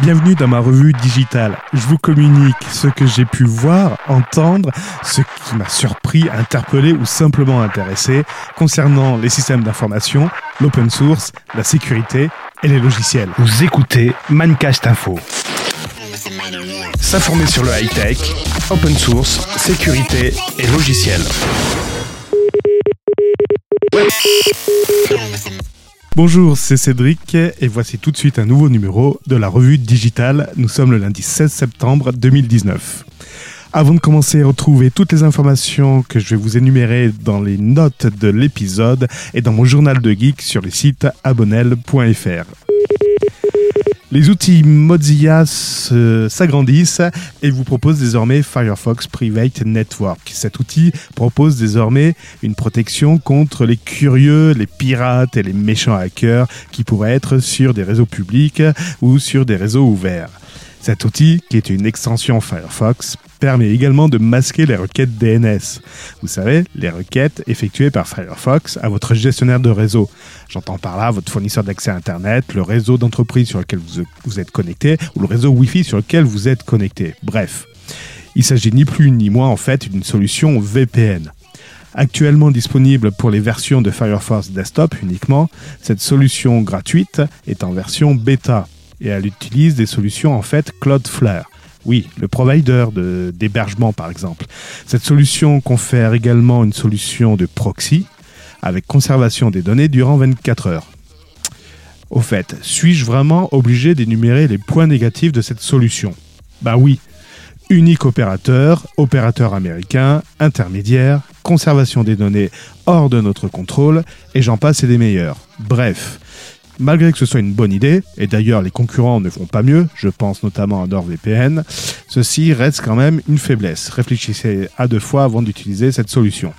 Bienvenue dans ma revue digitale. Je vous communique ce que j'ai pu voir, entendre, ce qui m'a surpris, interpellé ou simplement intéressé concernant les systèmes d'information, l'open source, la sécurité et les logiciels. Vous écoutez Mancast Info. S'informer sur le high-tech, Open source, sécurité et logiciels. Bonjour, c'est Cédric et voici tout de suite un nouveau numéro de la revue digitale. Nous sommes le lundi 16 septembre 2019. Avant de commencer à retrouver toutes les informations que je vais vous énumérer dans les notes de l'épisode et dans mon journal de geek sur le site abonnel.fr. Les outils Mozilla s'agrandissent et vous proposent désormais Firefox Private Network. Cet outil propose désormais une protection contre les curieux, les pirates et les méchants hackers qui pourraient être sur des réseaux publics ou sur des réseaux ouverts. Cet outil, qui est une extension Firefox, permet également de masquer les requêtes DNS. Vous savez, les requêtes effectuées par Firefox à votre gestionnaire de réseau. J'entends par là votre fournisseur d'accès Internet, le réseau d'entreprise sur lequel vous, êtes connecté ou le réseau Wi-Fi sur lequel vous êtes connecté. Bref, il s'agit ni plus ni moins en fait d'une solution VPN. Actuellement disponible pour les versions de Firefox Desktop uniquement, cette solution gratuite est en version bêta et elle utilise des solutions en fait Cloudflare. Oui, le provider d'hébergement par exemple. Cette solution confère également une solution de proxy avec conservation des données durant 24 heures. Au fait, suis-je vraiment obligé d'énumérer les points négatifs de cette solution? Bah oui. Unique opérateur, opérateur américain, intermédiaire, conservation des données hors de notre contrôle, et j'en passe et des meilleurs. Bref, Malgré que ce soit une bonne idée, et d'ailleurs les concurrents ne font pas mieux, je pense notamment à NordVPN, ceci reste quand même une faiblesse. Réfléchissez à deux fois avant d'utiliser cette solution.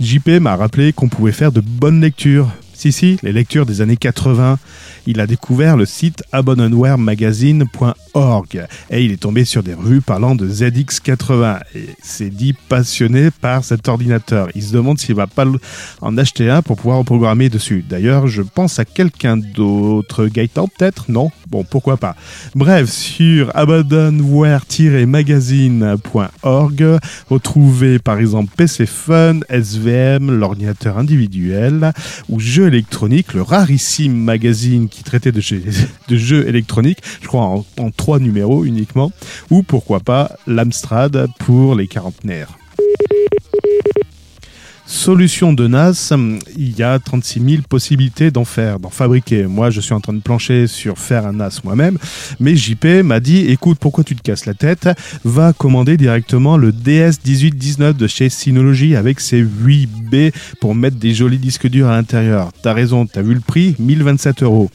JP m'a rappelé qu'on pouvait faire de bonnes lectures. Si, les lectures des années 80 il a découvert le site abandonwaremagazine.org et il est tombé sur des revues parlant de ZX80 et s'est dit passionné par cet ordinateur. Il se demande s'il va pas en acheter un pour pouvoir programmer dessus. D'ailleurs, je pense à quelqu'un d'autre, Gaëtan peut-être? Non? Bon, pourquoi pas. Bref, sur abandonware-magazine.org, retrouvez par exemple PC Fun, SVM, l'ordinateur individuel ou jeux électroniques, le rarissime magazine qui traitait de, de jeux électroniques, je crois en, en trois numéros uniquement, ou pourquoi pas l'Amstrad pour les quarantenaires. Solution de NAS, il y a 36 000 possibilités d'en faire, d'en fabriquer. Moi, je suis en train de plancher sur faire un NAS moi-même, mais JP m'a dit, écoute, pourquoi tu te casses la tête? Va commander directement le DS1819 de chez Synology avec ses 8 B pour mettre des jolis disques durs à l'intérieur. T'as raison, t'as vu le prix? 1027 euros.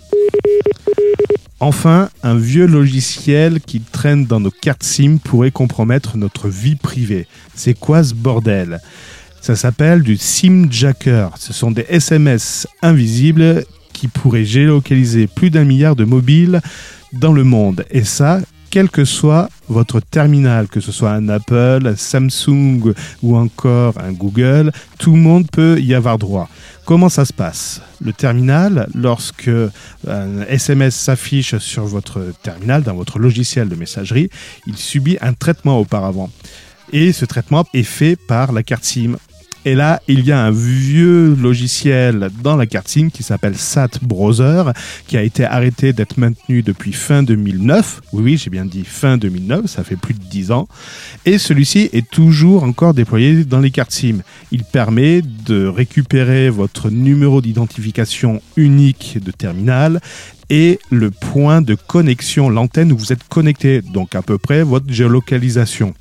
Enfin, un vieux logiciel qui traîne dans nos cartes SIM pourrait compromettre notre vie privée. C'est quoi ce bordel? Ça s'appelle du SIMjacker. Ce sont des SMS invisibles qui pourraient géolocaliser plus d'un milliard de mobiles dans le monde. Et ça, quel que soit votre terminal, que ce soit un Apple, un Samsung ou encore un Google, tout le monde peut y avoir droit. Comment ça se passe? Le terminal, lorsque un SMS s'affiche sur votre terminal, dans votre logiciel de messagerie, il subit un traitement auparavant. Et ce traitement est fait par la carte SIM. Et là, il y a un vieux logiciel dans la carte SIM qui s'appelle SAT Browser, qui a été arrêté d'être maintenu depuis fin 2009. Oui, oui, j'ai bien dit fin 2009, ça fait plus de 10 ans. Et celui-ci est toujours encore déployé dans les cartes SIM. Il permet de récupérer votre numéro d'identification unique de terminal et le point de connexion, l'antenne où vous êtes connecté, donc à peu près votre géolocalisation.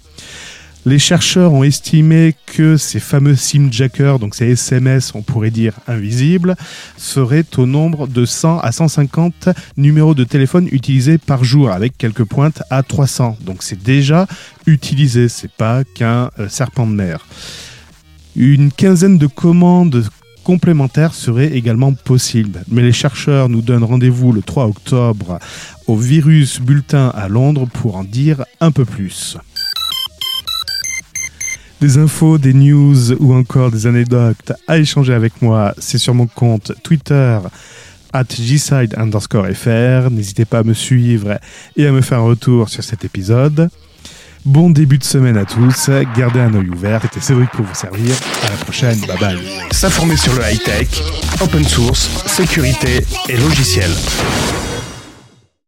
Les chercheurs ont estimé que ces fameux SIMjackers, donc ces SMS, on pourrait dire invisibles, seraient au nombre de 100 à 150 numéros de téléphone utilisés par jour, avec quelques pointes à 300. Donc c'est déjà utilisé, c'est pas qu'un euh, serpent de mer. Une quinzaine de commandes complémentaires seraient également possibles. Mais les chercheurs nous donnent rendez-vous le 3 octobre au Virus Bulletin à Londres pour en dire un peu plus. Des infos, des news ou encore des anecdotes à échanger avec moi, c'est sur mon compte Twitter at gside underscore fr. N'hésitez pas à me suivre et à me faire un retour sur cet épisode. Bon début de semaine à tous, gardez un œil ouvert, c'était Cédric pour vous servir. À la prochaine, bye bye. S'informer sur le high-tech, open source, sécurité et logiciel.